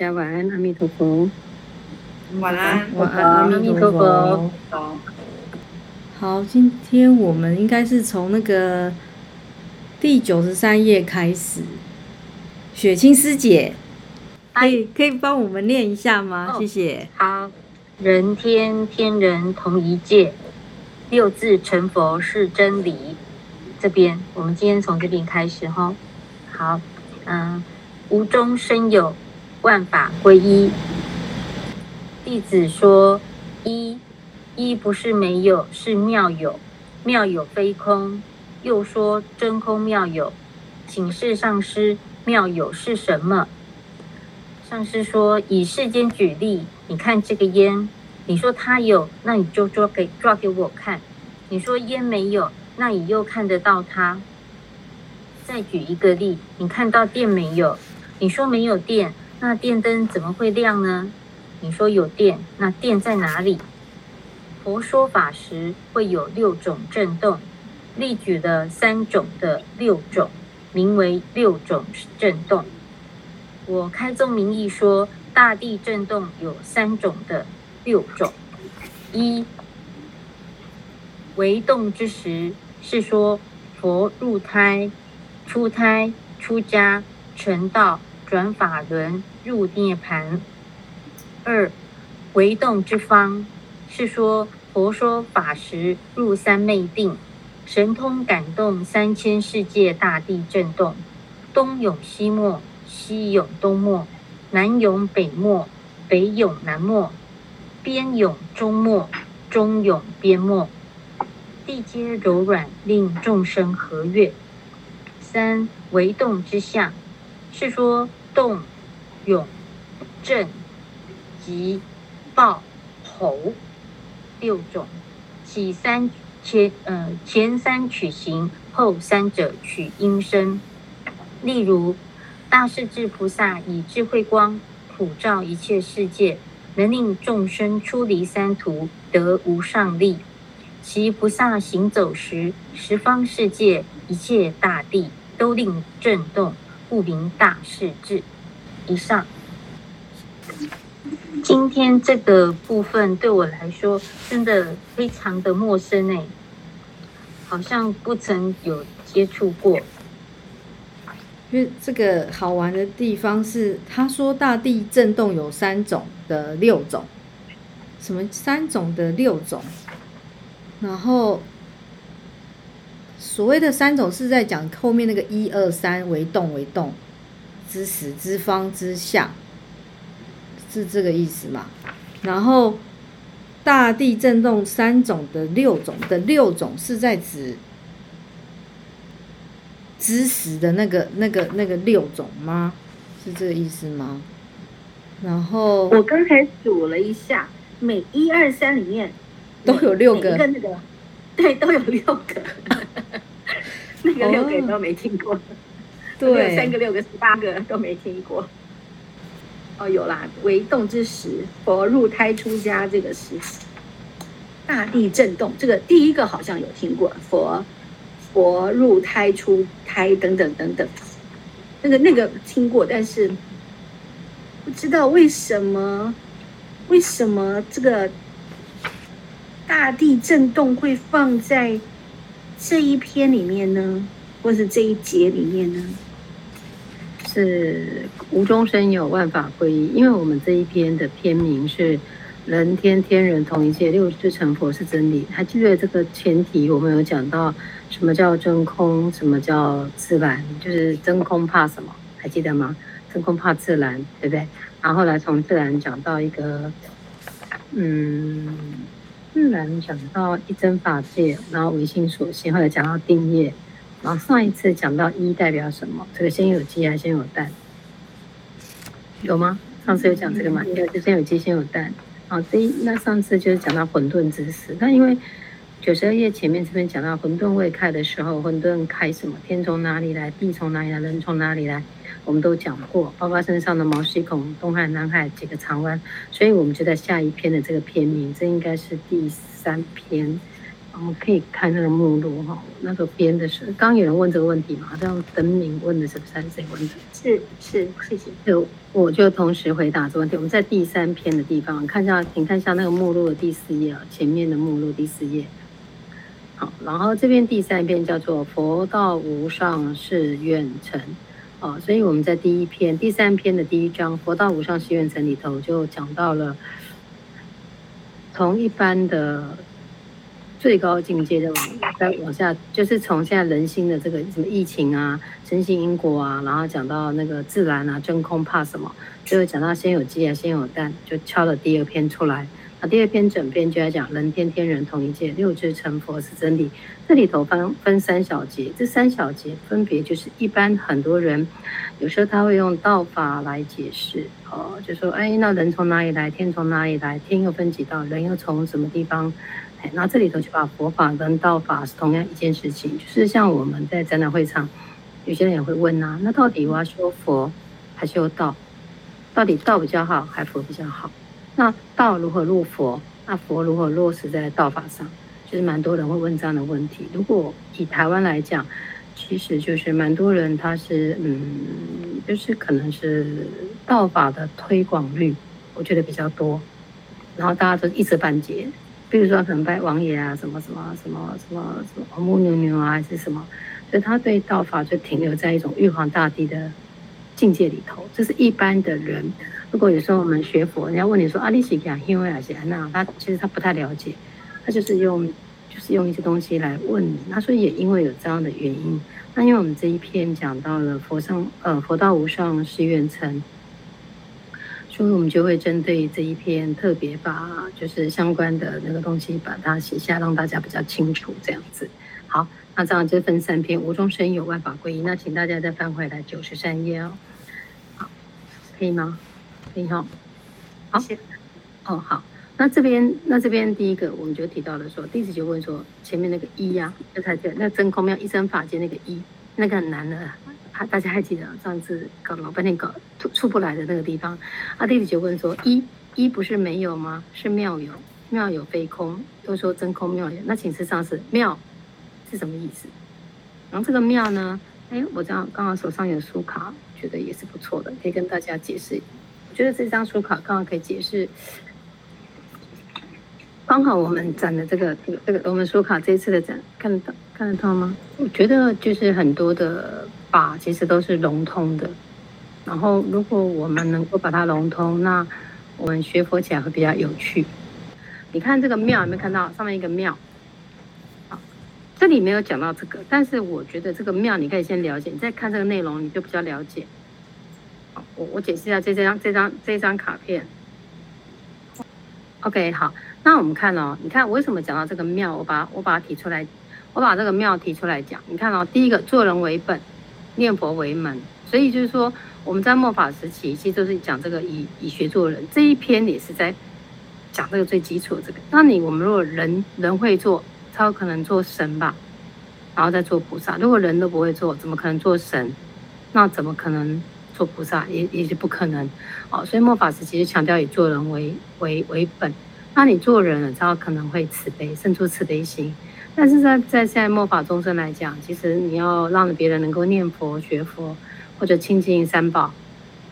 大家晚安，阿弥陀佛。晚安，晚安，阿弥陀佛。好，好，今天我们应该是从那个第九十三页开始。雪清师姐，可以可以帮我们念一下吗？谢谢。好，人天天人同一界，六字成佛是真理。这边我们今天从这边开始哈。好，嗯，无中生有，万法归一。弟子说：一，一不是没有，是妙有，妙有非空。又说真空妙有，请示上师，妙有是什么？上师说：以世间举例，你看这个烟，你说它有，那你就抓给抓给我看。你说烟没有，那你又看得到它。再举一个例，你看到电没有？你说没有电，那电灯怎么会亮呢？你说有电，那电在哪里？佛说法时会有六种震动，例举的三种的六种，名为六种震动。我开宗明义说，大地震动有三种的六种。一，为动之时，是说佛入胎。出胎、出家、成道、转法轮、入涅槃。二，为动之方，是说佛说法时入三昧定，神通感动三千世界大地震动，东涌西没，西涌东没，南涌北没，北涌南没，边涌中没，中涌边没，地阶柔软，令众生和悦。三，为动之相，是说动、涌、震、急、暴、吼六种，起三前呃前三取形，后三者取音声。例如，大势至菩萨以智慧光普照一切世界，能令众生出离三途，得无上利。其菩萨行走时，十方世界一切大地。都令震动，故名大势至。以上，今天这个部分对我来说真的非常的陌生哎，好像不曾有接触过。因为这个好玩的地方是，他说大地震动有三种的六种，什么三种的六种，然后。所谓的三种是在讲后面那个一二三为动为动之时之方之相，是这个意思吗？然后大地震动三种的六种的六种是在指知识的那个那个那个六种吗？是这个意思吗？然后我刚才数了一下，每一二三里面都有六个，个那个对，都有六个。那个六个都没听过，哦、对，三个六个十八个都没听过。哦，有啦，为动之时，佛入胎出家这个时期，大地震动，这个第一个好像有听过，佛佛入胎出胎等等等等，那个那个听过，但是不知道为什么为什么这个大地震动会放在。这一篇里面呢，或是这一节里面呢，是无中生有，万法归一。因为我们这一篇的篇名是“人天天人同一界，六字成佛是真理”。还记得这个前提，我们有讲到什么叫真空，什么叫自然，就是真空怕什么？还记得吗？真空怕自然，对不对？然后来从自然讲到一个，嗯。自然讲到一真法界，然后唯心所现，后来讲到定业，然后上一次讲到一代表什么？这个先有鸡还是先有蛋？有吗？上次有讲这个吗？有，就先有鸡先有蛋。啊，这一那上次就是讲到混沌之时，那因为九十二页前面这边讲到混沌未开的时候，混沌开什么？天从哪里来？地从哪里来？人从哪里来？我们都讲过，包括身上的毛细孔、东海、南海几个长湾，所以我们就在下一篇的这个篇名，这应该是第三篇，我们可以看那个目录哈，那个编的是，刚有人问这个问题嘛？好像等你问的是不是？还是谁问的？是是，谢谢。就我就同时回答这个问题。我们在第三篇的地方看一下，请看一下那个目录的第四页啊，前面的目录第四页。好，然后这边第三篇叫做“佛道无上誓愿成”哦，所以我们在第一篇、第三篇的第一章“佛道无上誓愿成”里头就讲到了，从一般的最高境界的往再往下，就是从现在人心的这个什么疫情啊、深信因果啊，然后讲到那个自然啊、真空怕什么，最后讲到先有鸡啊，先有蛋，就敲了第二篇出来。那第二篇整篇就在讲人天天人同一界，六支成佛是真理。这里头分分三小节，这三小节分别就是一般很多人有时候他会用道法来解释，哦，就说哎，那人从哪里来？天从哪里来？天又分几道？人又从什么地方？那这里头就把佛法跟道法是同样一件事情，就是像我们在展览会场，有些人也会问呐、啊，那到底我要修佛还是修道？到底道比较好，还佛比较好？那道如何入佛？那佛如何落实在道法上？就是蛮多人会问这样的问题。如果以台湾来讲，其实就是蛮多人他是嗯，就是可能是道法的推广率，我觉得比较多。然后大家都一知半解，比如说可能拜王爷啊，什么什么什么什么什么木牛牛啊，还是什么，所以他对道法就停留在一种玉皇大帝的境界里头。这是一般的人。如果有时候我们学佛，人家问你说阿里西讲因为哪些？那他其实他不太了解，他就是用就是用一些东西来问你。他说也因为有这样的原因，那因为我们这一篇讲到了佛上呃佛道无上誓愿成，所以我们就会针对这一篇特别把就是相关的那个东西把它写下，让大家比较清楚这样子。好，那这样就分三篇，无中生有，万法归一。那请大家再翻回来九十三页哦。好，可以吗？你好，好，谢谢哦，好，那这边，那这边第一个，我们就提到了说，弟子就问说，前面那个一呀、啊，就才对，那真空妙一真法界那个一，那个很难的，还大家还记得上次搞老半天搞出出不来的那个地方，啊，弟子就问说，一一不是没有吗？是妙有，妙有非空，都说真空妙有，那请示上师，妙是什么意思？然后这个妙呢，哎，我这样刚好手上有书卡，觉得也是不错的，可以跟大家解释。我觉得这张书卡刚好可以解释，刚好我们展的这个这个这个我们书卡这一次的展看得到看得到吗？我觉得就是很多的法其实都是融通的，然后如果我们能够把它融通，那我们学佛起来会比较有趣。你看这个庙有没有看到上面一个庙？这里没有讲到这个，但是我觉得这个庙你可以先了解，你再看这个内容你就比较了解。我我解释一下这这张这张这张卡片。OK，好，那我们看哦，你看我为什么讲到这个庙？我把我把它提出来，我把这个庙提出来讲。你看哦，第一个做人为本，念佛为门，所以就是说我们在末法时期，其实都是讲这个以以学做人。这一篇也是在讲这个最基础的这个。那你我们如果人人会做，才有可能做神吧，然后再做菩萨。如果人都不会做，怎么可能做神？那怎么可能？做菩萨也也是不可能，哦，所以末法时期就强调以做人为为为本。那你做人了，才有可能会慈悲，生出慈悲心。但是在在现在末法众生来讲，其实你要让别人能够念佛学佛或者亲近三宝，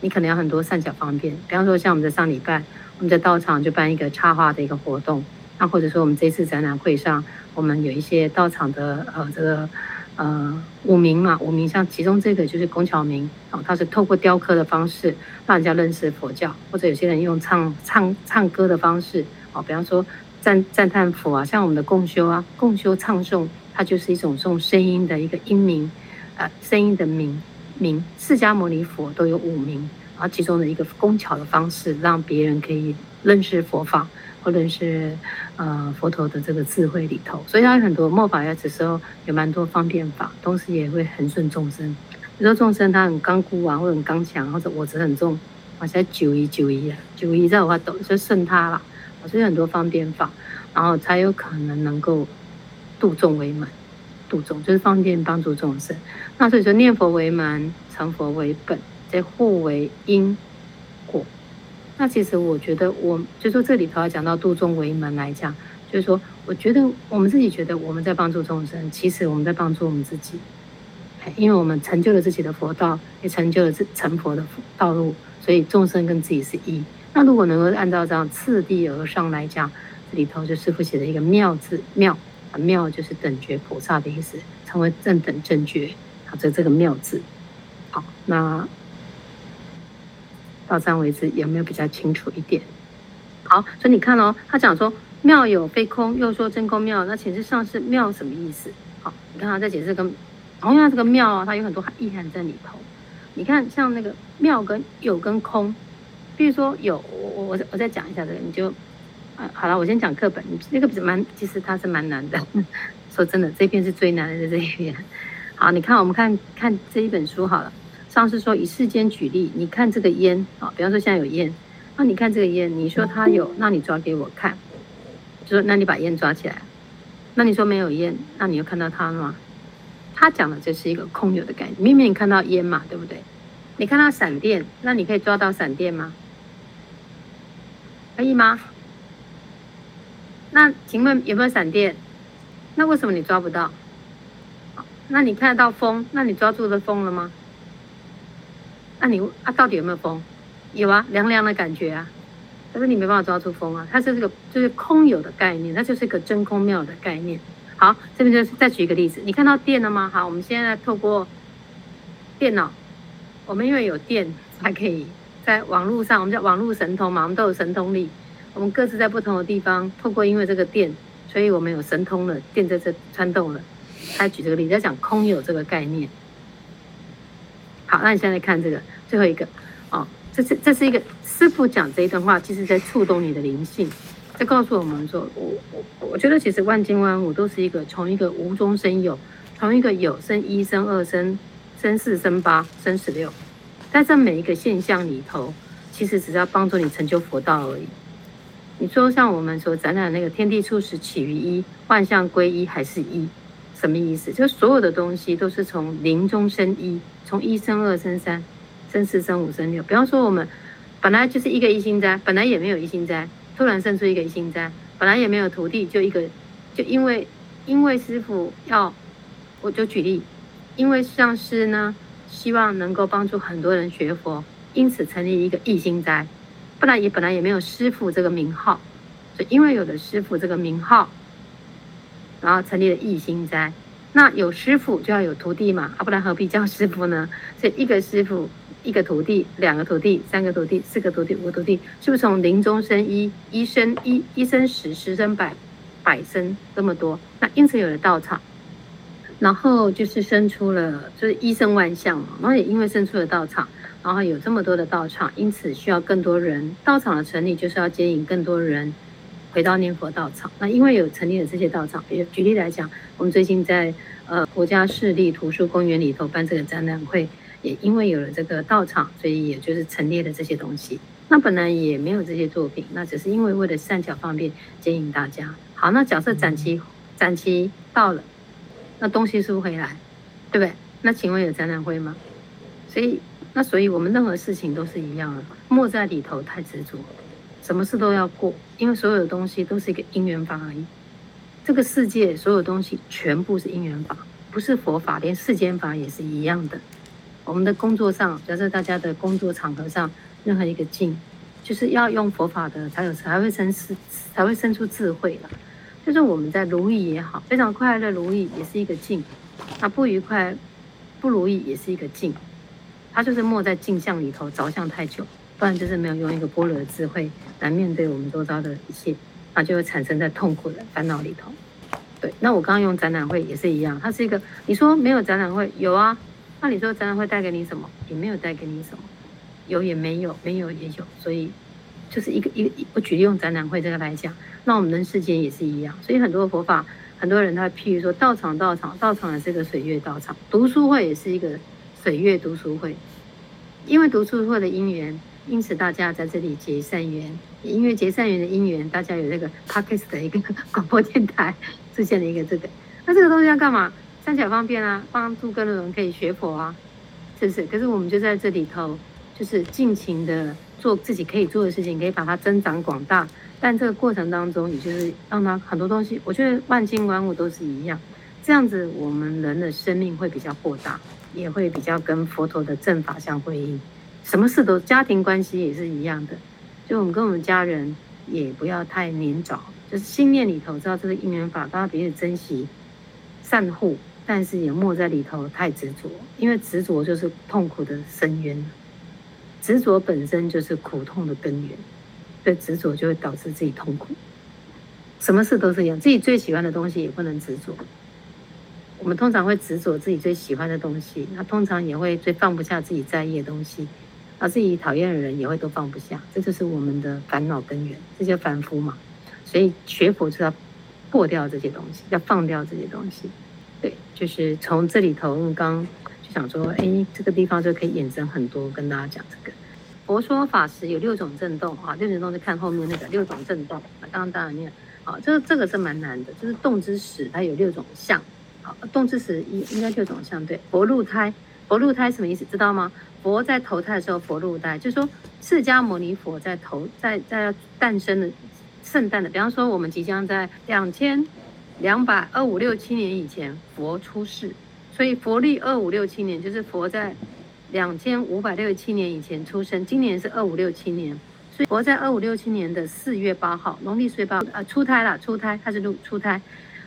你可能要很多善巧方便。比方说，像我们在上礼拜，我们在道场就办一个插花的一个活动，那或者说我们这次展览会上，我们有一些道场的呃这个。呃，五明嘛，五明像其中这个就是工巧明哦，它是透过雕刻的方式让人家认识佛教，或者有些人用唱唱唱歌的方式哦，比方说赞赞叹佛啊，像我们的共修啊，共修唱诵，它就是一种这种声音的一个音名，呃，声音的名名，释迦牟尼佛都有五名，然后其中的一个工巧的方式，让别人可以认识佛法。或者是呃佛陀的这个智慧里头，所以他很多末法要的时候有蛮多方便法，同时也会恒顺众生。有时候众生他很刚固啊，或者很刚强，或者我执很重，而且九一九一啊，九一在我话都就顺他了。所以很多方便法，然后才有可能能够度众为门，度众就是方便帮助众生。那所以说念佛为门，成佛为本，这互为因果。那其实我觉得我，我就说这里头要讲到度众为门来讲，就是说，我觉得我们自己觉得我们在帮助众生，其实我们在帮助我们自己，因为我们成就了自己的佛道，也成就了自成佛的道路，所以众生跟自己是一。那如果能够按照这样次第而上来讲，这里头就师父写的一个妙字，妙啊妙就是等觉菩萨的意思，成为正等正觉，好，这这个妙字。好，那到这样为止有没有比较清楚一点？好，所以你看哦，他讲说妙有非空，又说真空妙，那其实上是妙什么意思？好，你看他在解释跟同样这个妙啊，它有很多意涵在里头。你看像那个妙跟有跟空，比如说有，我我我再讲一下这个，你就啊好了，我先讲课本，那个蛮其实它是蛮难的，说真的，这篇是最难的这一篇。好，你看我们看看这一本书好了，上次说以世间举例，你看这个烟啊，比方说现在有烟。那你看这个烟，你说它有，那你抓给我看，就说那你把烟抓起来。那你说没有烟，那你又看到它了吗？他讲的这是一个空有的概念。明明你看到烟嘛，对不对？你看到闪电，那你可以抓到闪电吗？可以吗？那请问有没有闪电？那为什么你抓不到？那你看得到风，那你抓住了风了吗？那你啊，到底有没有风？有啊，凉凉的感觉啊，但是你没办法抓住风啊。它是这个就是空有的概念，它就是一个真空妙的概念。好，这边就是再举一个例子，你看到电了吗？好，我们现在透过电脑，我们因为有电才可以在网络上，我们叫网络神通嘛，我们都有神通力。我们各自在不同的地方，透过因为这个电，所以我们有神通了，电在这穿透了。他举这个例子，在讲空有这个概念。好，那你现在看这个最后一个哦。这是这是一个师父讲这一段话，其实在触动你的灵性，在告诉我们说，我我我觉得其实万金万物都是一个从一个无中生有，从一个有生一生二生生四生八生十六，在这每一个现象里头，其实只是要帮助你成就佛道而已。你说像我们所展览那个天地初始起于一，万象归一还是一，什么意思？就所有的东西都是从零中生一，从一生二生三。生四生五生六，比方说我们本来就是一个一心斋，本来也没有一心斋，突然生出一个一心斋，本来也没有徒弟，就一个，就因为因为师傅要，我就举例，因为上师呢希望能够帮助很多人学佛，因此成立一个一心斋，不然也本来也没有师傅这个名号，所以因为有了师傅这个名号，然后成立了一心斋，那有师傅就要有徒弟嘛，啊不然何必叫师傅呢？所以一个师傅。一个徒弟，两个徒弟，三个徒弟，四个徒弟，五个徒弟，是不是从零中生一，一生一，一生十，十生百，百生这么多？那因此有了道场，然后就是生出了，就是一生万象嘛。然后也因为生出了道场，然后有这么多的道场，因此需要更多人。道场的成立就是要接引更多人回到念佛道场。那因为有成立了这些道场，比如举例来讲，我们最近在呃国家市立图书公园里头办这个展览会。也因为有了这个道场，所以也就是陈列的这些东西。那本来也没有这些作品，那只是因为为了善巧方便接引大家。好，那假设展期展期到了，那东西是不是回来？对不对？那请问有展览会吗？所以，那所以我们任何事情都是一样的，莫在里头太执着，什么事都要过，因为所有的东西都是一个因缘法而已。这个世界所有东西全部是因缘法，不是佛法，连世间法也是一样的。我们的工作上，假设大家的工作场合上，任何一个境，就是要用佛法的，才有才会生智，才会生出智慧了。就是我们在如意也好，非常快乐如意也是一个境，那不愉快、不如意也是一个境。它就是没在镜像里头着相太久，不然就是没有用一个般若的智慧来面对我们周遭的一切，那就会产生在痛苦的烦恼里头。对，那我刚刚用展览会也是一样，它是一个，你说没有展览会，有啊。那你说展览会带给你什么？也没有带给你什么，有也没有，没有也有，所以就是一个一个。我举例用展览会这个来讲，那我们人世间也是一样。所以很多佛法，很多人他譬如说道场，道场，道场也是个水月道场，读书会也是一个水月读书会。因为读书会的因缘，因此大家在这里结善缘。因为结善缘的因缘，大家有这个 Podcast 的一个 广播电台出现了一个这个。那这个东西要干嘛？三巧方便啊，帮助更多人可以学佛啊，是不是？可是我们就在这里头，就是尽情的做自己可以做的事情，可以把它增长广大，但这个过程当中，也就是让它很多东西，我觉得万金万物都是一样，这样子我们人的生命会比较豁达，也会比较跟佛陀的正法相回应。什么事都，家庭关系也是一样的，就我们跟我们家人也不要太黏着，就是心念里头知道这个因缘法，大家彼此珍惜、善护，但是也莫在里头太执着，因为执着就是痛苦的深渊，执着本身就是苦痛的根源。对执着就会导致自己痛苦，什么事都是一样，自己最喜欢的东西也不能执着。我们通常会执着自己最喜欢的东西，那通常也会最放不下自己在意的东西，而自己讨厌的人也会都放不下，这就是我们的烦恼根源，这些凡夫嘛。所以学佛就要破掉这些东西，要放掉这些东西。对，就是从这里头，我们刚刚就想说，哎，这个地方就可以衍生很多，跟大家讲这个。佛说法时有六种震动啊，六种震动就看后面那个六种震动。刚刚当然念啊，这个这个是蛮难的，就是动之始它有六种相，好，动之始应应该六种相对。佛入胎，佛入胎什么意思？知道吗？佛在投胎的时候，佛入胎，就是说释迦牟尼佛在投在在诞生的圣诞的，比方说我们即将在两千两百二五六七年以前佛出世，所以佛历二五六七年就是佛在。两千五百六十七年以前出生，今年是二五六七年，所以佛在二五六七年的四月八号，农历四月八号，呃，出胎了，出胎，他是入出胎，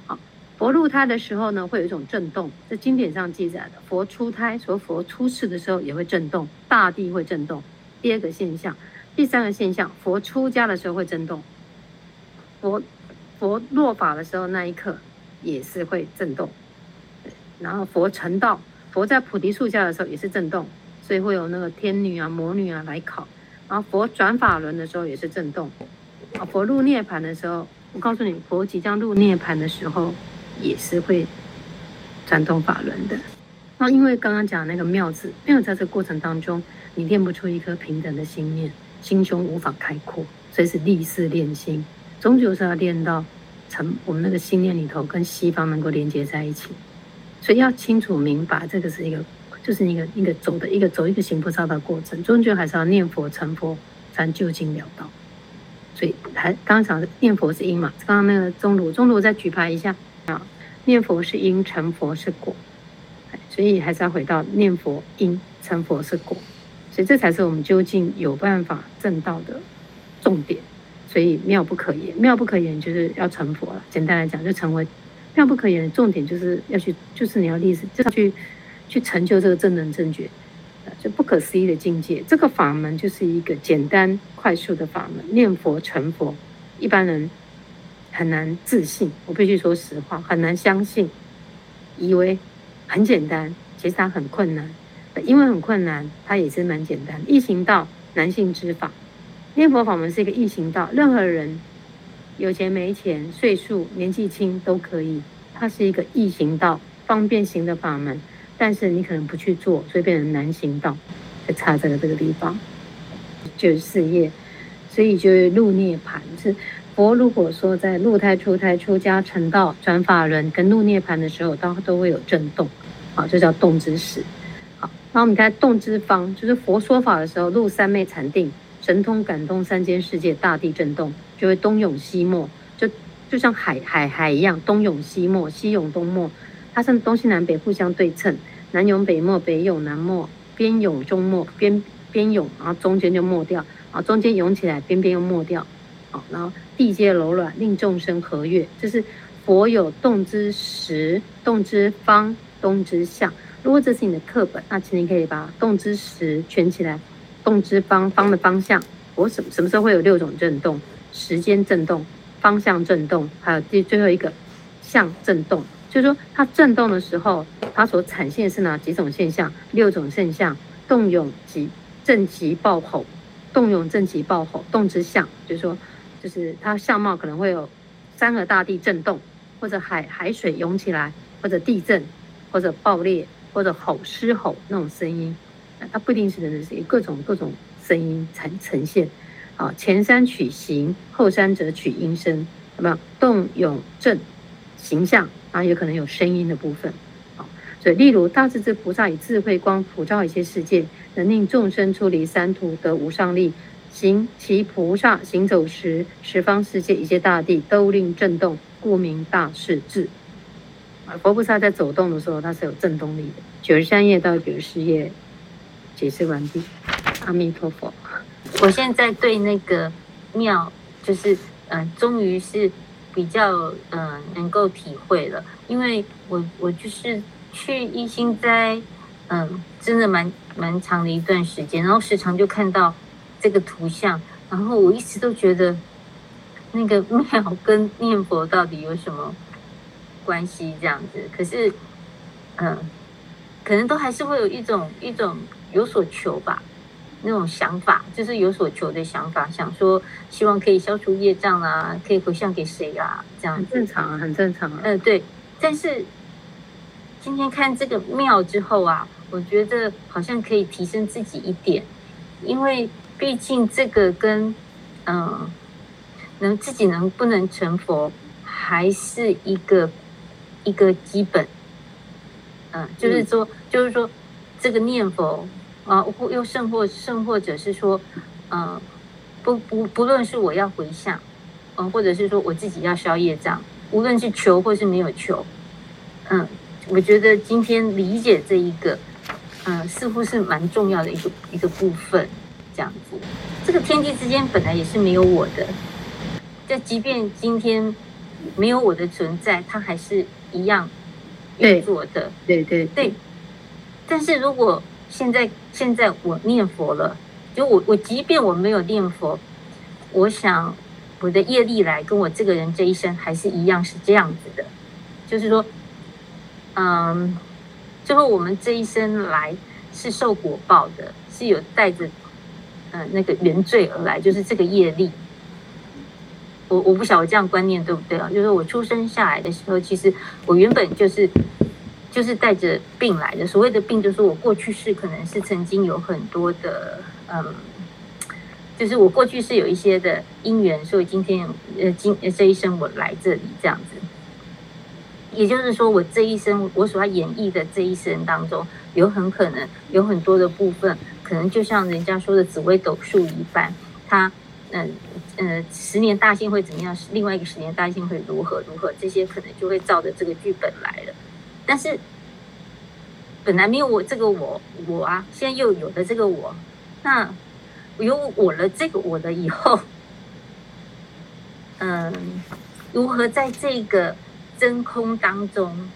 好，佛入胎的时候呢，会有一种震动，在经典上记载的，佛出胎，所以佛出世的时候也会震动，大地会震动。第二个现象，第三个现象，佛出家的时候会震动，佛佛落法的时候那一刻也是会震动，然后佛成道。佛在菩提树下的时候也是震动，所以会有那个天女啊、魔女啊来考。然后佛转法轮的时候也是震动。啊，佛入涅槃的时候，我告诉你，佛即将入涅槃的时候也是会转动法轮的。那因为刚刚讲那个妙字，妙在这个过程当中，你练不出一颗平等的心念，心胸无法开阔，所以是历世练心，终究是要练到成我们那个心念里头跟西方能够连接在一起。所以要清楚明白，这个是一个，就是一个一个走的一个走一个行菩萨的过程，终究还是要念佛成佛，才能究竟了道。所以还刚刚讲念佛是因嘛，刚刚那个中卢中卢再举牌一下啊，念佛是因，成佛是果，所以还是要回到念佛因，成佛是果，所以这才是我们究竟有办法证道的重点。所以妙不可言，妙不可言就是要成佛了。简单来讲，就成为。妙不可言的重点就是要去，就是你要立志，就要去去成就这个正等正觉，就不可思议的境界。这个法门就是一个简单快速的法门，念佛成佛，一般人很难自信。我必须说实话，很难相信，以为很简单，其实它很困难。因为很困难，它也是蛮简单。易行道，男性之法。念佛法门是一个易行道，任何人。有钱没钱，岁数年纪轻都可以，它是一个易行道、方便行的法门。但是你可能不去做，所以变成难行道，就差这个这个地方，就是事业。所以就是入涅槃。是佛如果说在入胎、出胎、出家、成道、转法轮跟入涅槃的时候，它都会有震动，好，这叫动之时。好，那我们看动之方，就是佛说法的时候，入三昧禅定。神通感动三界世界，大地震动，就会东涌西没，就就像海海海一样，东涌西没，西涌东没，它是东西南北互相对称，南涌北没，北涌南没，边涌中没，边边涌，然后中间就没掉，啊，中间涌起来，边边又没掉，好，然后地界柔软，令众生和悦，这是佛有动之时，动之方，动之相。如果这是你的课本，那请你可以把动之时圈起来。动之方，方的方向，我什什么时候会有六种震动？时间震动、方向震动，还有第最后一个相震动。就是说，它震动的时候，它所产现是哪几种现象？六种现象：动涌急、震急暴吼。动涌震急暴吼，动之相，就是说，就是它相貌可能会有山河大地震动，或者海海水涌起来，或者地震，或者爆裂，或者吼狮吼那种声音。它不一定是人的声音，各种各种声音呈呈现。啊，前三取形，后三则取音声，什么？动、涌、震，形象，啊，也可能有声音的部分。啊，所以例如大势至菩萨以智慧光普照一切世界，能令众生出离三途，得无上力，行其菩萨行走时，十方世界一切大地都令震动，故名大势至。啊，佛菩萨在走动的时候，它是有震动力的。九十三页到九十四页解释完毕。阿弥陀佛。我现在对那个庙，就是嗯、呃，终于是比较嗯、呃、能够体会了，因为我我就是去一心斋，嗯、真的蛮蛮长的一段时间，然后时常就看到这个图像，然后我一直都觉得那个庙跟念佛到底有什么关系这样子，可是嗯、可能都还是会有一种一种有所求吧。那种想法就是有所求的想法，想说希望可以消除业障啊，可以回向给谁啊，这样很正常啊，很正常啊。嗯，对。但是今天看这个庙之后啊，我觉得好像可以提升自己一点，因为毕竟这个跟嗯，能自己能不能成佛，还是一个一个基本。嗯，就是说，嗯、就是说这个念佛。啊，或又甚或甚或者是说，嗯，不不不论是我要回向，嗯，或者是说我自己要消业障，无论是求或是没有求，嗯，我觉得今天理解这一个，嗯，似乎是蛮重要的一个一个部分，这样子。这个天地之间本来也是没有我的，就即便今天没有我的存在，它还是一样运作的。对对对，对。但是如果现在，现在我念佛了，就我我即便我没有念佛，我想我的业力来跟我这个人这一生还是一样是这样子的，就是说，嗯，最后我们这一生来是受果报的，是有带着嗯那个原罪而来，就是这个业力。我我不晓得这样观念对不对啊？就是我出生下来的时候，其实我原本就是。就是带着病来的，所谓的病，就是我过去是可能是曾经有很多的，嗯，就是我过去是有一些的因缘，所以今天呃今这一生我来这里这样子，也就是说我这一生我所要演绎的这一生当中，有很可能有很多的部分，可能就像人家说的紫微斗数一般，它嗯嗯十年大限会怎么样，另外一个十年大限会如何如何，这些可能就会照着这个剧本来了。但是本来没有我这个我我啊，现在又有了这个我，那有我了这个我的以后，嗯，如何在这个真空当中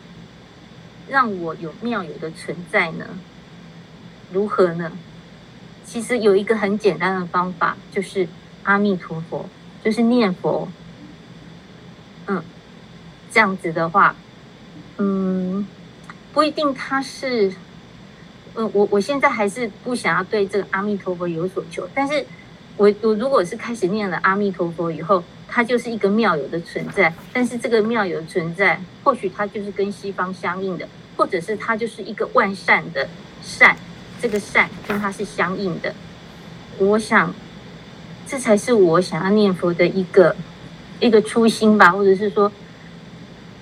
让我有妙有的存在呢？如何呢？其实有一个很简单的方法，就是阿弥陀佛，就是念佛。嗯，这样子的话。嗯，不一定他是，嗯，我我现在还是不想要对这个阿弥陀佛有所求，但是我我如果是开始念了阿弥陀佛以后，它就是一个妙有的存在，但是这个妙有的存在，或许它就是跟西方相应的，或者是它就是一个万善的善，这个善跟它是相应的，我想这才是我想要念佛的一个一个初心吧，或者是说，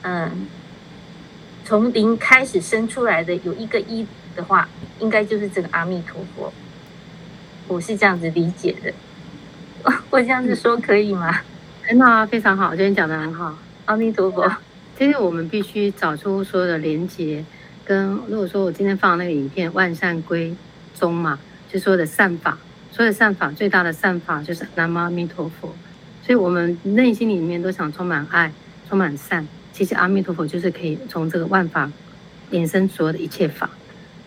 嗯。从零开始生出来的有一个一的话，应该就是这个阿弥陀佛。我是这样子理解的，我这样子说可以吗？很好啊，非常好，今天讲的很好。阿弥陀佛。其实我们必须找出所有的连结，跟如果说我今天放那个影片“万善归宗”嘛，就所有的善法，所有的善法最大的善法就是南无阿弥陀佛。所以我们内心里面都想充满爱，充满善。其实阿弥陀佛就是可以从这个万法衍生所有的一切法。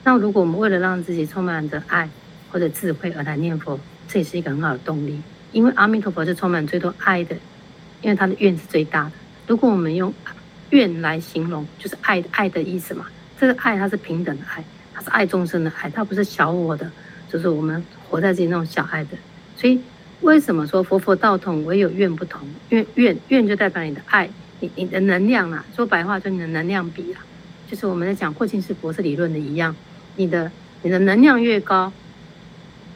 那如果我们为了让自己充满着爱或者智慧而来念佛，这也是一个很好的动力。因为阿弥陀佛是充满最多爱的，因为他的愿是最大的。如果我们用愿来形容，就是爱爱的意思嘛。这个爱它是平等的爱，它是爱众生的爱，它不是小我的，就是我们活在自己那种小爱的。所以为什么说佛佛道同，唯有愿不同？因为愿愿就代表你的爱。你你的能量啊，说白话就你的能量比啊，就是我们在讲霍金斯博士理论的一样，你的你的能量越高，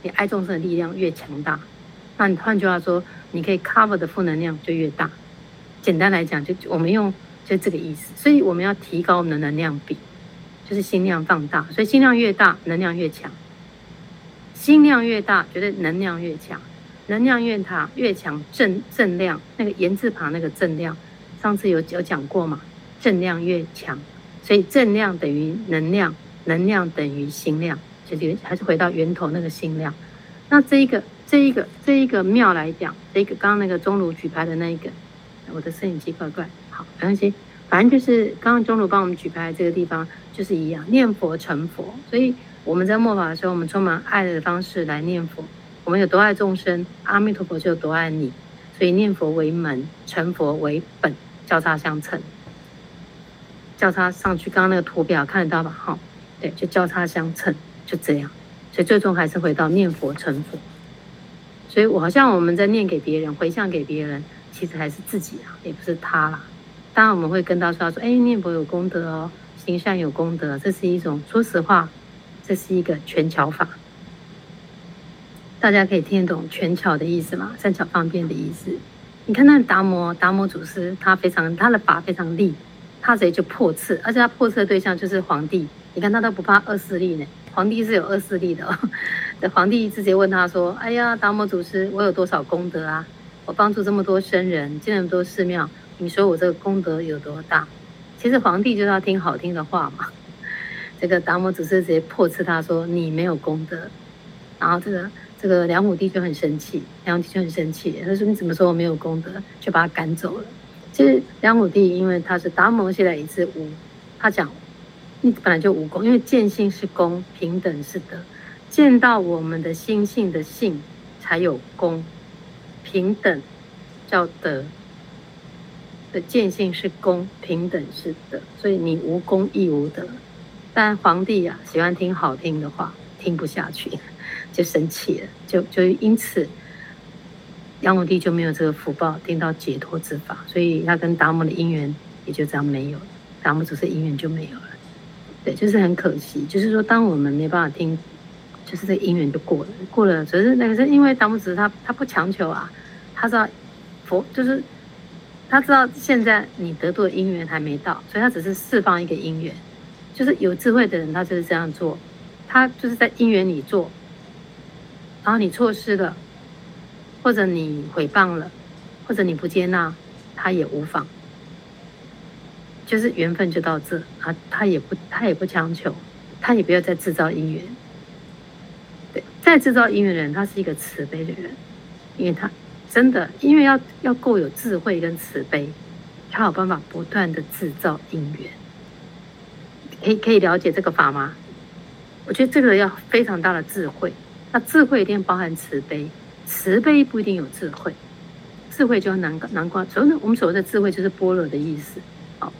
你爱众生的力量越强大。那你换句话说，你可以 cover 的负能量就越大。简单来讲，就我们用就这个意思。所以我们要提高我们的能量比，就是心量放大。所以心量越大，能量越强。心量越大，觉得能量越强。能量越大越强，正正量那个言字旁那个正量，上次有有讲过嘛？正量越强，所以正量等于能量，能量等于心量，就是还是回到源头那个心量。那这一个这一个这一个庙来讲，这个刚刚那个钟乳举牌的那一个，我的摄影机怪怪，好，没关系，反正就是刚刚钟乳帮我们举牌的这个地方就是一样，念佛成佛。所以我们在末法的时候，我们充满爱的方式来念佛。我们有多爱众生，阿弥陀佛就有多爱你。所以念佛为门，成佛为本，交叉相乘。交叉上去，刚刚那个图表看得到吧？哈，对，就交叉相乘，就这样。所以最终还是回到念佛成佛。所以我好像我们在念给别人，回向给别人，其实还是自己啊，也不是他啦。当然我们会跟他说，说，哎，念佛有功德哦，行善有功德，这是一种，说实话，这是一个权巧法。大家可以听得懂权巧的意思吗？善巧方便的意思。你看那达摩，达摩祖师，他非常他的法非常利。他直接就破斥，而且他破斥的对象就是皇帝。你看他都不怕恶势力呢，皇帝是有恶势力的哦。皇帝直接问他说：“哎呀，达摩祖师，我有多少功德啊？我帮助这么多僧人，建那么多寺庙，你说我这个功德有多大？”其实皇帝就是要听好听的话嘛。这个达摩祖师直接破斥他说：“你没有功德。”然后这个这个梁武帝就很生气，梁武帝就很生气，他说：“你怎么说我没有功德？”就把他赶走了。其实梁武帝因为他是达摩现在一字无，他讲你本来就无功，因为见性是功，平等是德，见到我们的心性的性才有功，平等叫德。的见性是功，平等是德，所以你无功亦无德。但皇帝啊喜欢听好听的话，听不下去就生气了，就就因此。杨武帝就没有这个福报听到解脱之法，所以他跟达摩的因缘也就这样没有了。达摩祖师因缘就没有了，对，就是很可惜。就是说，当我们没办法听，就是这个因缘就过了，过了。只是那个是因为达摩祖师他他不强求啊，他知道佛就是他知道现在你得度的因缘还没到，所以他只是释放一个因缘。就是有智慧的人，他就是这样做，他就是在因缘里做，然后你错失了。或者你毁谤了，或者你不接纳，他也无妨，就是缘分就到这啊，他也不他也不强求，他也不要再制造因缘。对，再制造因缘的人，他是一个慈悲的人，因为他真的，因为要要够有智慧跟慈悲，他有办法不断的制造因缘。可以可以了解这个法吗？我觉得这个要非常大的智慧，那智慧一定包含慈悲。慈悲不一定有智慧，智慧就难难怪。所以，我们所谓的智慧就是般若的意思，好，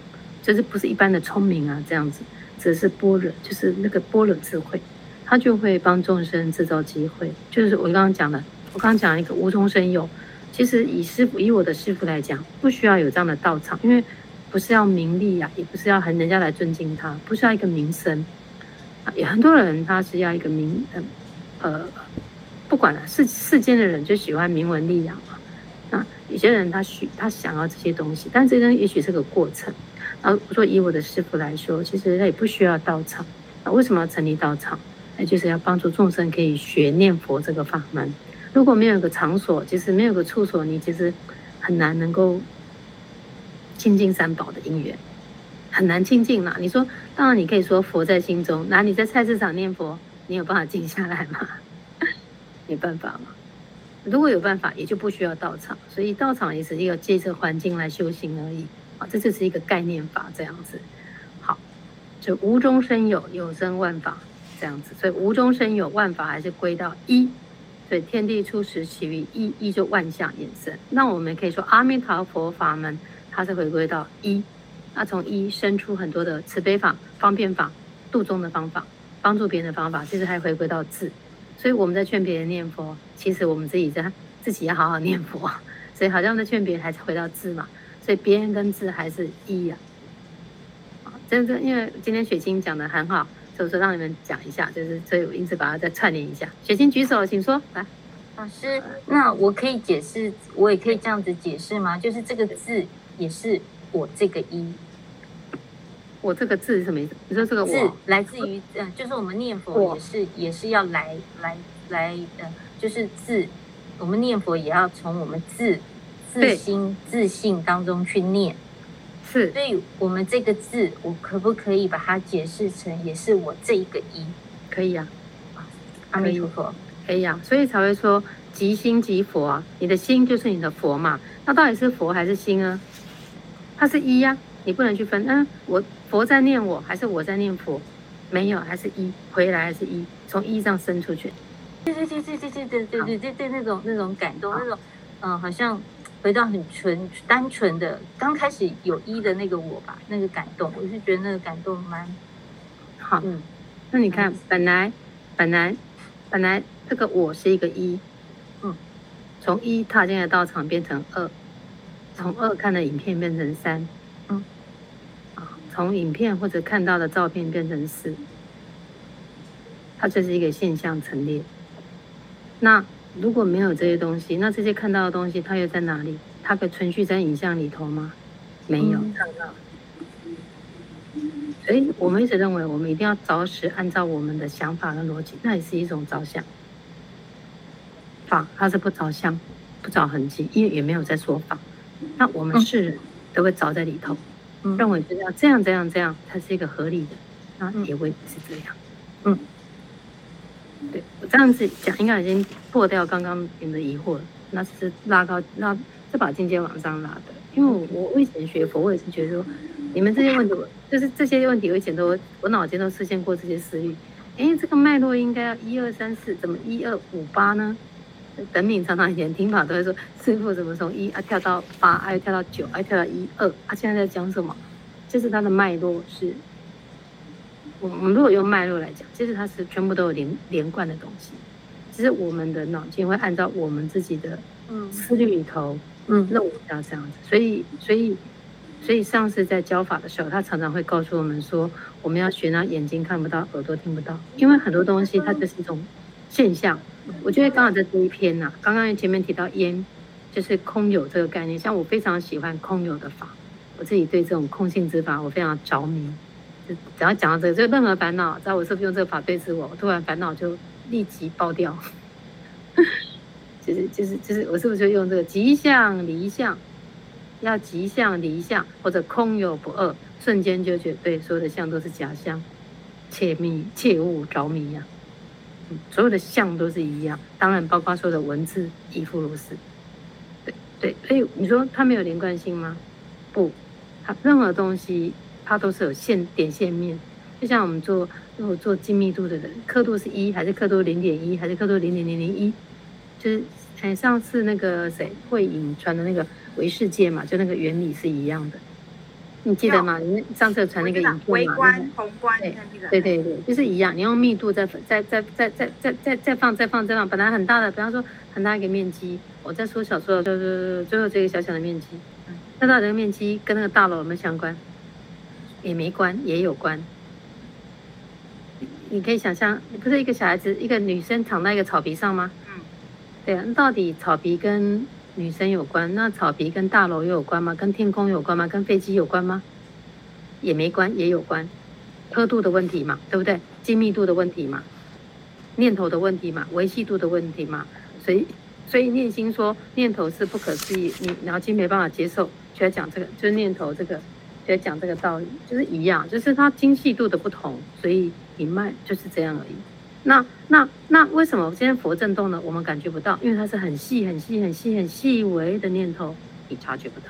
就是不是一般的聪明啊这样子，只是般若，就是那个般若智慧，它就会帮众生制造机会。就是我刚刚讲的，我刚刚讲一个无中生有。其实以师傅，以我的师傅来讲，不需要有这样的道场，因为不是要名利呀、啊，也不是要很人家来尊敬他，不是要一个名声啊。有很多人他是要一个名，呃。呃不管了，世世间的人就喜欢名闻利养嘛。那有些人他需他想要这些东西，但这些东西也许是个过程。然后我说以我的师傅来说，其实他也不需要道场。那为什么要成立道场？那就是要帮助众生可以学念佛这个法门。如果没有个场所，其实没有个处所，你其实很难能够亲近三宝的因缘，很难亲近嘛。你说，当然你可以说佛在心中，那你在菜市场念佛，你有办法静下来吗？没办法嘛，如果有办法，也就不需要道场。所以道场也是一个借着环境来修行而已啊，这就是一个概念法这样子。好，就无中生有，有生万法这样子。所以无中生有，万法还是归到一。所以天地初时起于一，一就万象衍生。那我们可以说阿弥陀佛法门，它是回归到一。那从一生出很多的慈悲法、方便法、度众的方法、帮助别人的方法，其实还回归到智。所以我们在劝别人念佛，其实我们自己在自己要好好念佛。所以好像在劝别人，还是回到智嘛。所以别人跟智还是一呀。啊，真的，因为今天雪清讲的很好，所以说让你们讲一下，就是所以我因此把它再串联一下。雪清举手，请说。来，老师，那我可以解释，我也可以这样子解释吗？就是这个字也是我这个一。我这个字是什么意思？你说这个“我”字来自于呃，就是我们念佛也是也是要来来来呃，就是字我们念佛也要从我们自自心自信当中去念。是，所以我们这个字，我可不可以把它解释成也是我这一个一？可以啊，阿弥陀佛，可以啊，所以才会说即心即佛啊，你的心就是你的佛嘛。那到底是佛还是心啊？它是一呀、啊，你不能去分。嗯，我佛在念我，还是我在念佛？没有，还是一回来还是一，从一上升出去。对对对对对对对对对对对，那种那种感动，那种嗯，好像。回到很纯单纯的刚开始有一的那个我吧，那个感动，我是觉得那个感动蛮好。嗯，那你看，本来本来本来这个我是一个一，嗯，从一踏进来道场变成二，从二看的影片变成三，从影片或者看到的照片变成是，它就是一个现象陈列。那。如果没有这些东西，那这些看到的东西，它又在哪里？它可以存续在影像里头吗？没有。所以我们一直认为，我们一定要着实按照我们的想法和逻辑，那也是一种着想。法它是不着相，不着痕迹，因为也没有在说法。那我们是人都会着在里头，认为就是要这样这样这样，它是一个合理的，那也未必是这样。嗯。对，我这样子讲，应该已经破掉刚刚你们的疑惑了。那是拉高，那这把境界往上拉的。因为我我以前学佛，我也是觉得说，你们这些问题，就是这些问题，我以前都我脑筋都出现过这些思虑。哎，这个脉络应该要一二三四，怎么一二五八呢？等敏常常以前听法都会说，师傅怎么从一啊跳到八，还、啊、跳到九，还、啊、跳到一二，啊现在在讲什么？就是它的脉络是。我们如果用脉络来讲，其实它是全部都有连连贯的东西。其实我们的脑筋会按照我们自己的思虑里头，嗯，认为要这样子。所以，所以，所以上次在教法的时候，他常常会告诉我们说，我们要学那眼睛看不到，耳朵听不到，因为很多东西它就是一种现象。我觉得刚好在这一篇呐、啊，刚刚前面提到烟，就是空有这个概念。像我非常喜欢空有的法，我自己对这种空性之法，我非常着迷。就只要讲到这个，就任何烦恼，只要我是不是用这个法对治我，我突然烦恼就立即爆掉。就是就是就是，我是不是就用这个即相离相，要即相离相，或者空有不二，瞬间就觉得对，所有的相都是假相，切迷切勿着迷呀、所有的像都是一样，当然包括所有的文字亦复如是。对对，所以你说它没有连贯性吗？不，它任何东西。它都是有线点线面，就像我们做如果做精密度的人，刻度是一还是刻度零点一还是刻度零点零零一？就是哎，上次那个谁慧颖传的那个维世界嘛，就那个原理是一样的，你记得吗？你上次传那个影片嘛？微观、宏观，对对对，就是一样。你用密度再再再再再再再再放再放再放，本来很大的，比方说很大一个面积，我再缩小缩小，就是最后这个小小的面积，那到这个面积跟那个大楼有没有相关？也没关，也有关。你可以想象，不是一个小孩子，一个女生躺在一个草皮上吗？嗯，对啊。那到底草皮跟女生有关？那草皮跟大楼有关吗？跟天空有关吗？跟飞机有关吗？也没关，也有关。刻度的问题嘛，对不对？精密度的问题嘛，念头的问题嘛，维系度的问题嘛。所以，所以念心说念头是不可思议，你脑筋没办法接受，就要讲这个，就是念头这个。就要讲这个道理，就是一样，就是它精细度的不同，所以一脉就是这样而已。那那那为什么今天佛震动呢？我们感觉不到，因为它是很细很细很细很细微的念头，你察觉不到。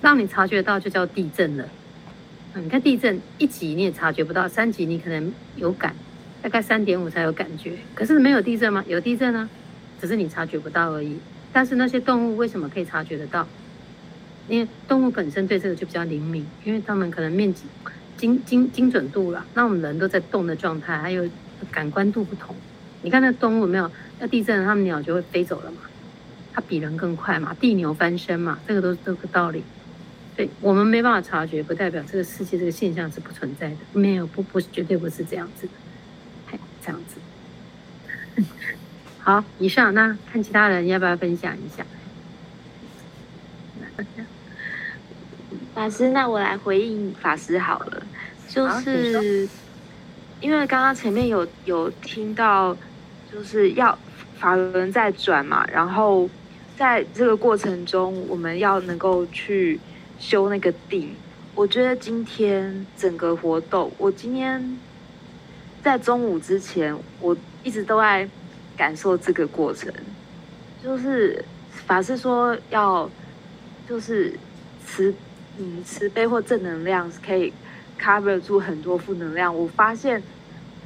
让你察觉到就叫地震了。你看地震一级你也察觉不到，三级你可能有感，大概三点五才有感觉。可是没有地震吗？有地震啊，只是你察觉不到而已。但是那些动物为什么可以察觉得到？因为动物本身对这个就比较灵敏，因为它们可能面积精精精准度啦，那我们人都在动的状态，还有感官度不同。你看那动物有没有？那地震了，它们鸟就会飞走了嘛，它比人更快嘛，地牛翻身嘛，这个都是这个道理。对，我们没办法察觉，不代表这个世界这个现象是不存在的，没有不不绝对不是这样子，嘿，这样子。好，以上那看其他人要不要分享一下？法师，那我来回应法师好了，就是因为刚刚前面有有听到，就是要法轮在转嘛，然后在这个过程中，我们要能够去修那个定。我觉得今天整个活动，我今天在中午之前，我一直都在感受这个过程，就是法师说要就是慈嗯慈悲或正能量可以 cover 住很多负能量。我发现。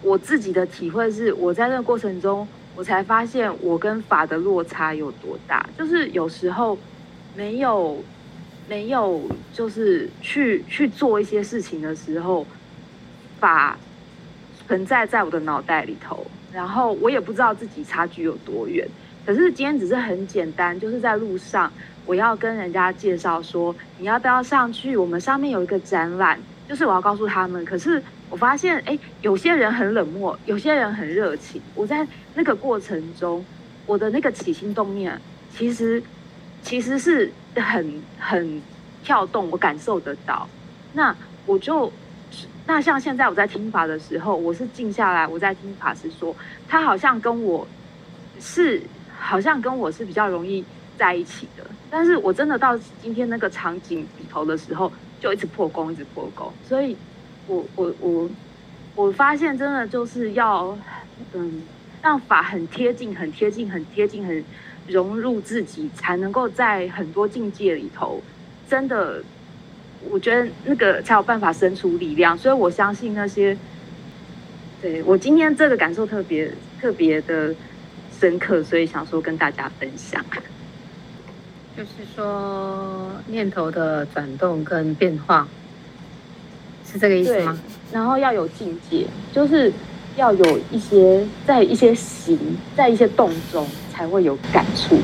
我自己的体会是，我在那个过程中，我才发现我跟法的落差有多大。就是有时候没有没有，就是去去做一些事情的时候，法存在在我的脑袋里头，然后我也不知道自己差距有多远。可是今天只是很简单，就是在路上，我要跟人家介绍说，你要不要上去？我们上面有一个展览，就是我要告诉他们。可是。我发现，哎，有些人很冷漠，有些人很热情。我在那个过程中，我的那个起心动念，其实其实是很很跳动，我感受得到。那我就，那像现在我在听法的时候，我是静下来，我在听法师说，他好像跟我是，好像跟我是比较容易在一起的。但是我真的到今天那个场景里头的时候，就一直破功，一直破功，所以。我我我我发现真的就是要嗯，让法很贴近、很贴近、很贴近、很融入自己，才能够在很多境界里头，真的，我觉得那个才有办法生出力量。所以我相信那些，对，我今天这个感受特别特别的深刻，所以想说跟大家分享，就是说念头的转动跟变化。是这个意思吗？然后要有境界，就是要有一些在一些行，在一些动中才会有感触。